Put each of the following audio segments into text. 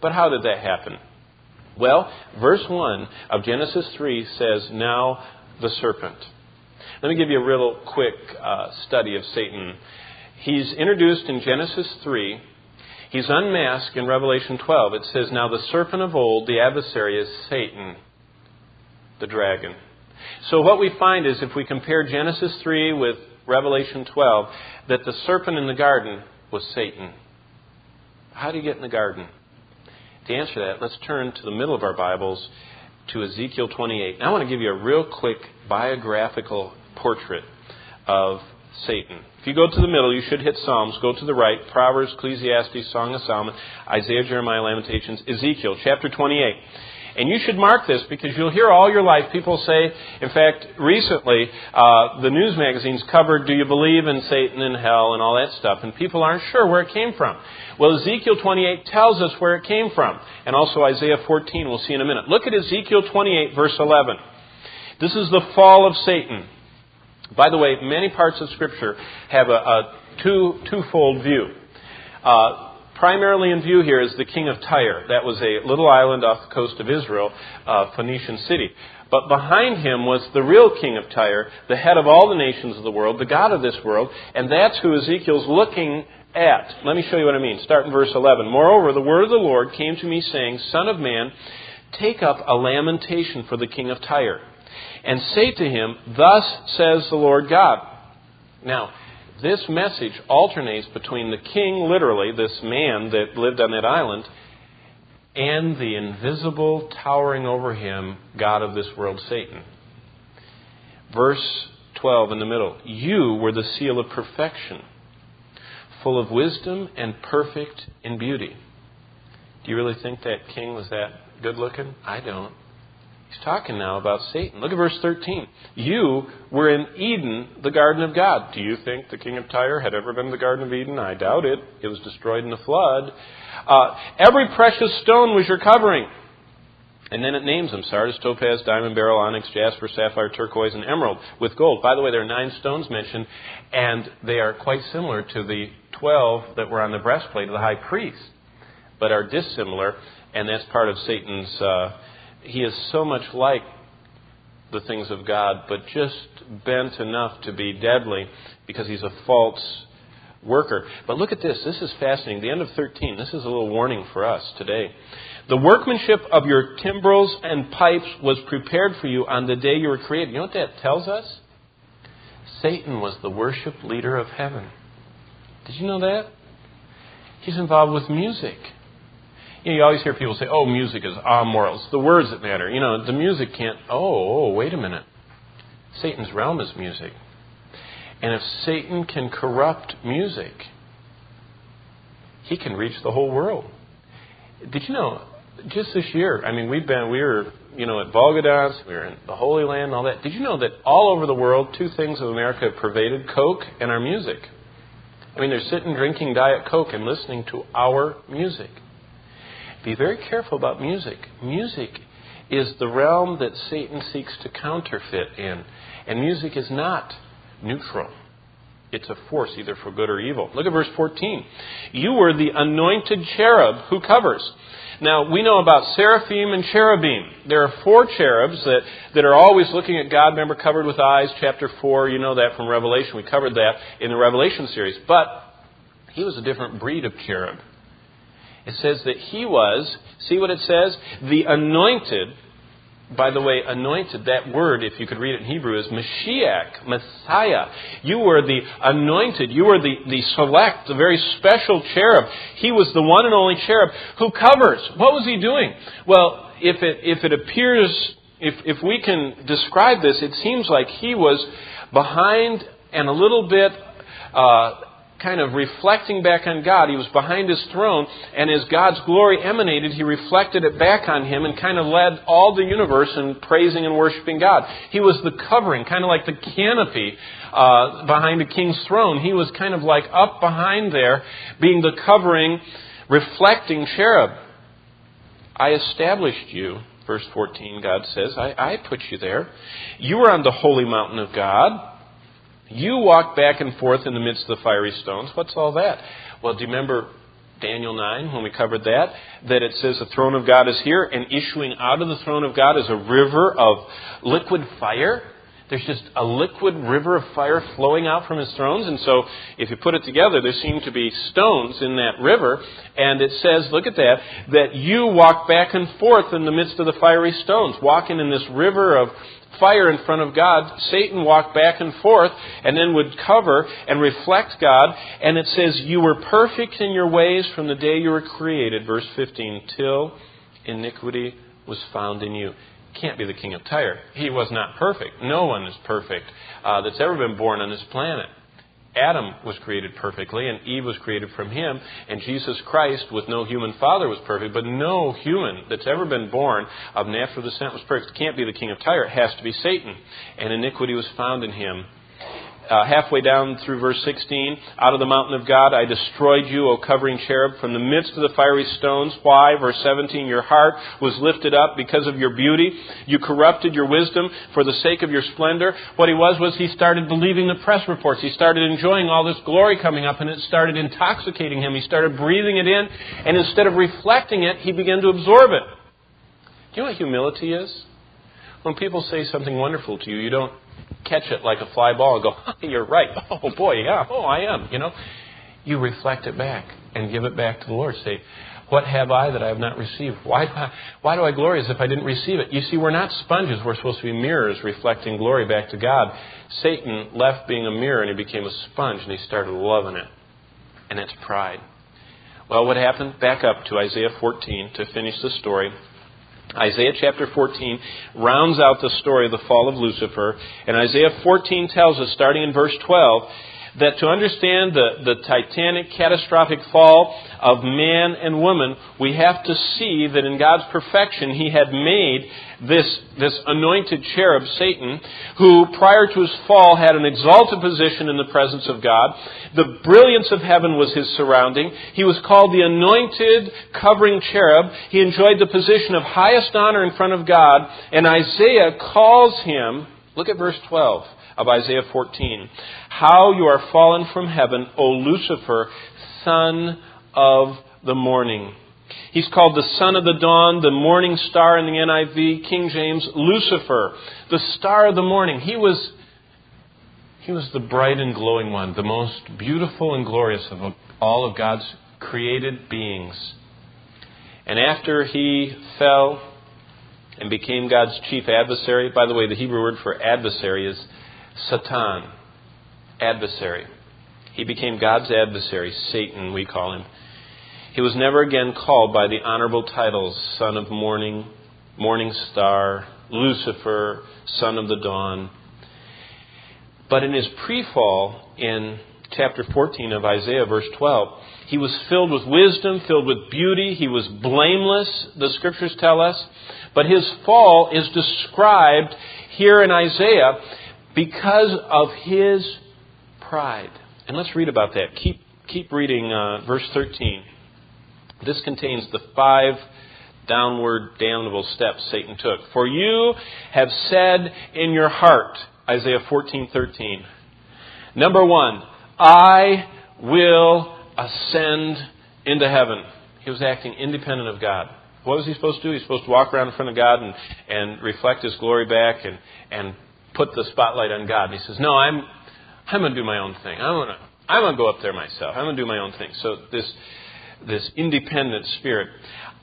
But how did that happen? Well, verse 1 of Genesis 3 says, Now the serpent. Let me give you a real quick uh, study of Satan. He's introduced in Genesis 3. He's unmasked in Revelation 12. It says, Now the serpent of old, the adversary, is Satan, the dragon. So what we find is if we compare Genesis 3 with Revelation 12, that the serpent in the garden was Satan. How do you get in the garden? To answer that, let's turn to the middle of our Bibles to Ezekiel 28. Now I want to give you a real quick biographical portrait of Satan. If you go to the middle, you should hit Psalms. Go to the right, Proverbs, Ecclesiastes, Song of Solomon, Isaiah, Jeremiah, Lamentations, Ezekiel, chapter 28. And you should mark this because you'll hear all your life people say, in fact, recently, uh, the news magazines covered, Do you believe in Satan and hell and all that stuff? And people aren't sure where it came from. Well, Ezekiel 28 tells us where it came from. And also Isaiah 14, we'll see in a minute. Look at Ezekiel 28, verse 11. This is the fall of Satan. By the way, many parts of Scripture have a, a two, twofold view. Uh, primarily in view here is the king of Tyre. That was a little island off the coast of Israel, uh, Phoenician city. But behind him was the real king of Tyre, the head of all the nations of the world, the God of this world, and that's who Ezekiel's looking at. Let me show you what I mean. Start in verse 11. Moreover, the word of the Lord came to me, saying, Son of man, take up a lamentation for the king of Tyre, and say to him, Thus says the Lord God. Now, this message alternates between the king, literally, this man that lived on that island, and the invisible, towering over him, God of this world, Satan. Verse 12 in the middle You were the seal of perfection, full of wisdom and perfect in beauty. Do you really think that king was that good looking? I don't. He's talking now about Satan. Look at verse 13. You were in Eden, the garden of God. Do you think the king of Tyre had ever been the garden of Eden? I doubt it. It was destroyed in the flood. Uh, every precious stone was your covering. And then it names them sardius, topaz, diamond, beryl, onyx, jasper, sapphire, turquoise, and emerald with gold. By the way, there are nine stones mentioned, and they are quite similar to the 12 that were on the breastplate of the high priest, but are dissimilar, and that's part of Satan's. Uh, he is so much like the things of God, but just bent enough to be deadly because he's a false worker. But look at this. This is fascinating. The end of 13. This is a little warning for us today. The workmanship of your timbrels and pipes was prepared for you on the day you were created. You know what that tells us? Satan was the worship leader of heaven. Did you know that? He's involved with music. You, know, you always hear people say, oh, music is amoral. It's the words that matter. You know, the music can't. Oh, oh, wait a minute. Satan's realm is music. And if Satan can corrupt music, he can reach the whole world. Did you know, just this year, I mean, we've been, we were, you know, at Volgodonsk, we were in the Holy Land and all that. Did you know that all over the world, two things of America have pervaded Coke and our music? I mean, they're sitting drinking Diet Coke and listening to our music. Be very careful about music. Music is the realm that Satan seeks to counterfeit in. And music is not neutral. It's a force either for good or evil. Look at verse 14. You were the anointed cherub who covers. Now, we know about seraphim and cherubim. There are four cherubs that, that are always looking at God. Remember, covered with eyes, chapter 4. You know that from Revelation. We covered that in the Revelation series. But he was a different breed of cherub. It says that he was, see what it says? The anointed. By the way, anointed, that word, if you could read it in Hebrew, is Mashiach, Messiah. You were the anointed. You were the, the select, the very special cherub. He was the one and only cherub who covers. What was he doing? Well, if it, if it appears, if, if we can describe this, it seems like he was behind and a little bit uh, kind of reflecting back on God. He was behind his throne, and as God's glory emanated, he reflected it back on him and kind of led all the universe in praising and worshiping God. He was the covering, kind of like the canopy uh, behind a king's throne. He was kind of like up behind there, being the covering, reflecting cherub. I established you. Verse 14, God says, I, I put you there. You were on the holy mountain of God. You walk back and forth in the midst of the fiery stones. What's all that? Well, do you remember Daniel 9, when we covered that, that it says the throne of God is here, and issuing out of the throne of God is a river of liquid fire. There's just a liquid river of fire flowing out from his thrones. And so, if you put it together, there seem to be stones in that river. And it says, look at that, that you walk back and forth in the midst of the fiery stones, walking in this river of fire in front of God. Satan walked back and forth and then would cover and reflect God. And it says, You were perfect in your ways from the day you were created, verse 15, till iniquity was found in you can't be the king of Tyre. He was not perfect. No one is perfect uh, that's ever been born on this planet. Adam was created perfectly, and Eve was created from him, and Jesus Christ, with no human father, was perfect, but no human that's ever been born of natural descent was perfect. Can't be the king of Tyre. It has to be Satan. And iniquity was found in him uh, halfway down through verse 16, out of the mountain of God I destroyed you, O covering cherub, from the midst of the fiery stones. Why? Verse 17, your heart was lifted up because of your beauty. You corrupted your wisdom for the sake of your splendor. What he was was he started believing the press reports. He started enjoying all this glory coming up, and it started intoxicating him. He started breathing it in, and instead of reflecting it, he began to absorb it. Do you know what humility is? When people say something wonderful to you, you don't catch it like a fly ball and go, oh, you're right. Oh, boy, yeah. Oh, I am. You know, you reflect it back and give it back to the Lord. Say, what have I that I have not received? Why, why do I glory as if I didn't receive it? You see, we're not sponges. We're supposed to be mirrors reflecting glory back to God. Satan left being a mirror and he became a sponge and he started loving it. And it's pride. Well, what happened? Back up to Isaiah 14 to finish the story. Isaiah chapter 14 rounds out the story of the fall of Lucifer. And Isaiah 14 tells us, starting in verse 12, that to understand the, the titanic, catastrophic fall of man and woman, we have to see that in God's perfection, He had made this, this anointed cherub, Satan, who prior to his fall had an exalted position in the presence of God. The brilliance of heaven was his surrounding. He was called the anointed covering cherub. He enjoyed the position of highest honor in front of God. And Isaiah calls him, look at verse 12 of Isaiah 14. How you are fallen from heaven, O Lucifer, son of the morning. He's called the son of the dawn, the morning star in the NIV, King James, Lucifer, the star of the morning. He was, he was the bright and glowing one, the most beautiful and glorious of all of God's created beings. And after he fell and became God's chief adversary, by the way, the Hebrew word for adversary is Satan, adversary. He became God's adversary, Satan, we call him. He was never again called by the honorable titles Son of Morning, Morning Star, Lucifer, Son of the Dawn. But in his pre fall, in chapter 14 of Isaiah, verse 12, he was filled with wisdom, filled with beauty. He was blameless, the scriptures tell us. But his fall is described here in Isaiah because of his pride. And let's read about that. Keep, keep reading uh, verse 13. This contains the five downward damnable steps Satan took. For you have said in your heart, Isaiah 14:13. Number 1, I will ascend into heaven. He was acting independent of God. What was he supposed to do? He's supposed to walk around in front of God and, and reflect his glory back and, and put the spotlight on God. And he says, No, I'm I'm gonna do my own thing. I'm gonna I'm gonna go up there myself. I'm gonna do my own thing. So this this independent spirit.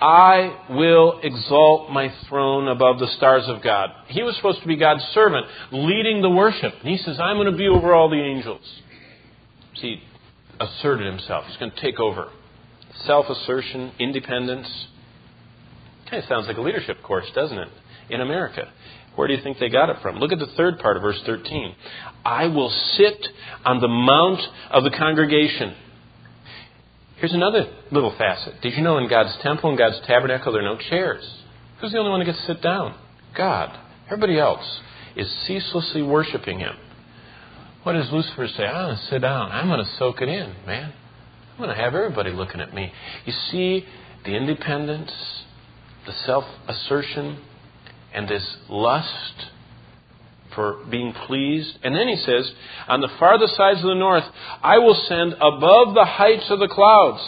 I will exalt my throne above the stars of God. He was supposed to be God's servant, leading the worship. And he says, I'm going to be over all the angels. See, asserted himself. He's going to take over. Self assertion, independence. Kind of sounds like a leadership course, doesn't it? In America. Where do you think they got it from? Look at the third part of verse 13. I will sit on the mount of the congregation. Here's another little facet. Did you know in God's temple, in God's tabernacle, there are no chairs? Who's the only one that gets to sit down? God. Everybody else is ceaselessly worshiping Him. What does Lucifer say? I'm going to sit down. I'm going to soak it in, man. I'm going to have everybody looking at me. You see the independence, the self assertion, and this lust for being pleased. And then he says, On the farthest sides of the north, I will send above the heights of the clouds.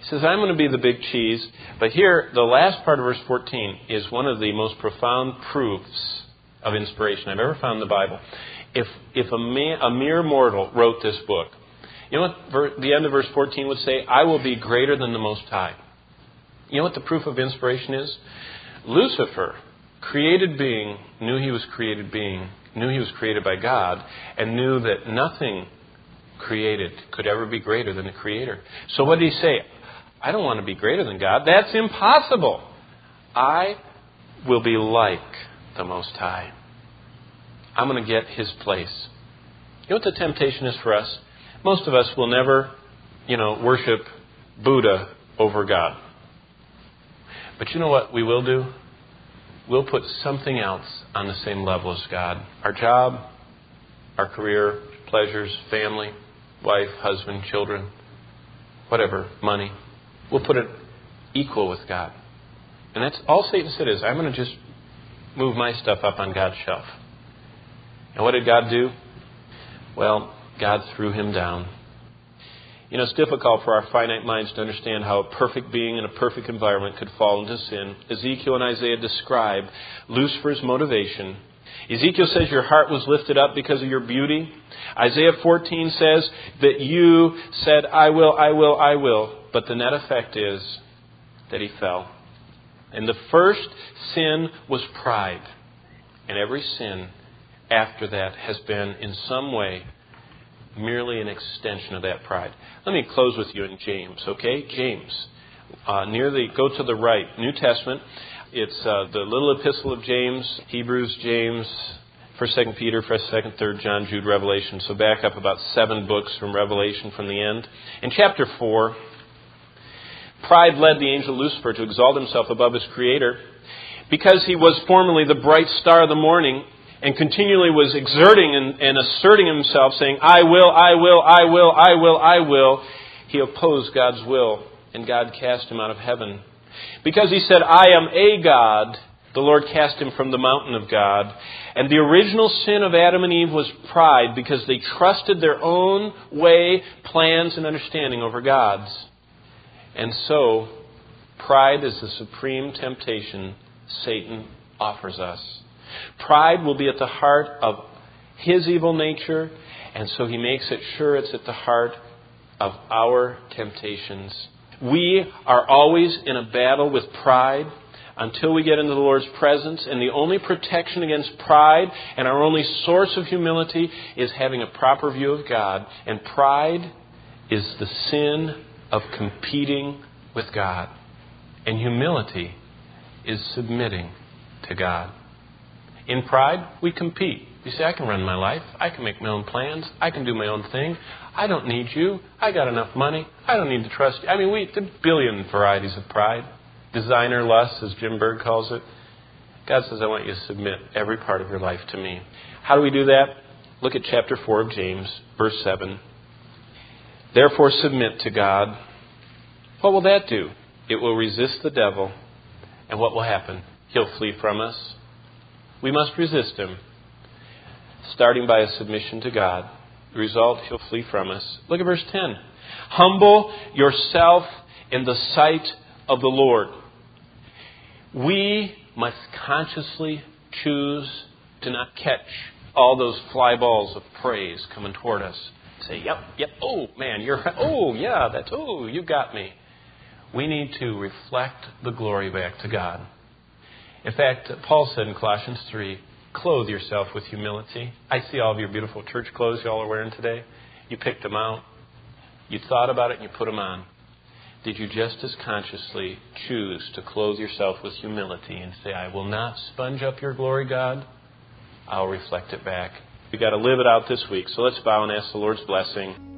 He says, I'm going to be the big cheese. But here, the last part of verse 14 is one of the most profound proofs of inspiration I've ever found in the Bible. If, if a, man, a mere mortal wrote this book, you know what the end of verse 14 would say? I will be greater than the Most High. You know what the proof of inspiration is? Lucifer, created being, knew he was created being, knew he was created by God, and knew that nothing created could ever be greater than the Creator. So what did he say? I don't want to be greater than God. That's impossible. I will be like the Most High. I'm going to get His place. You know what the temptation is for us? Most of us will never, you know, worship Buddha over God. But you know what we will do? We'll put something else on the same level as God. Our job, our career, pleasures, family, wife, husband, children, whatever, money. We'll put it equal with God. And that's all Satan said is, I'm going to just move my stuff up on God's shelf. And what did God do? Well, God threw him down. You know, it's difficult for our finite minds to understand how a perfect being in a perfect environment could fall into sin. Ezekiel and Isaiah describe Lucifer's motivation. Ezekiel says, Your heart was lifted up because of your beauty. Isaiah 14 says that you said, I will, I will, I will. But the net effect is that he fell. And the first sin was pride. And every sin after that has been in some way merely an extension of that pride. Let me close with you in James, okay? James. Uh, near the, go to the right, New Testament. It's uh, the little epistle of James, Hebrews, James, First, Second Peter, First, Second, Third John, Jude, Revelation. So back up about seven books from Revelation from the end. In chapter four, Pride led the angel Lucifer to exalt himself above his creator. Because he was formerly the bright star of the morning and continually was exerting and, and asserting himself, saying, I will, I will, I will, I will, I will, he opposed God's will, and God cast him out of heaven. Because he said, I am a God, the Lord cast him from the mountain of God. And the original sin of Adam and Eve was pride because they trusted their own way, plans, and understanding over God's. And so, pride is the supreme temptation Satan offers us. Pride will be at the heart of his evil nature, and so he makes it sure it's at the heart of our temptations. We are always in a battle with pride until we get into the Lord's presence, and the only protection against pride and our only source of humility is having a proper view of God. And pride is the sin of competing with God. And humility is submitting to God. In pride, we compete. You say, I can run my life. I can make my own plans. I can do my own thing. I don't need you. I got enough money. I don't need to trust you. I mean, we, a billion varieties of pride. Designer lust, as Jim Berg calls it. God says, I want you to submit every part of your life to me. How do we do that? Look at chapter 4 of James, verse 7. Therefore, submit to God. What will that do? It will resist the devil. And what will happen? He'll flee from us. We must resist him, starting by a submission to God. The result, he'll flee from us. Look at verse 10. Humble yourself in the sight of the Lord. We must consciously choose to not catch all those fly balls of praise coming toward us say, yep, yep, oh, man, you're, oh, yeah, that's, oh, you got me. We need to reflect the glory back to God. In fact, Paul said in Colossians 3, clothe yourself with humility. I see all of your beautiful church clothes y'all are wearing today. You picked them out. You thought about it and you put them on. Did you just as consciously choose to clothe yourself with humility and say, I will not sponge up your glory, God? I'll reflect it back We've got to live it out this week. So let's bow and ask the Lord's blessing.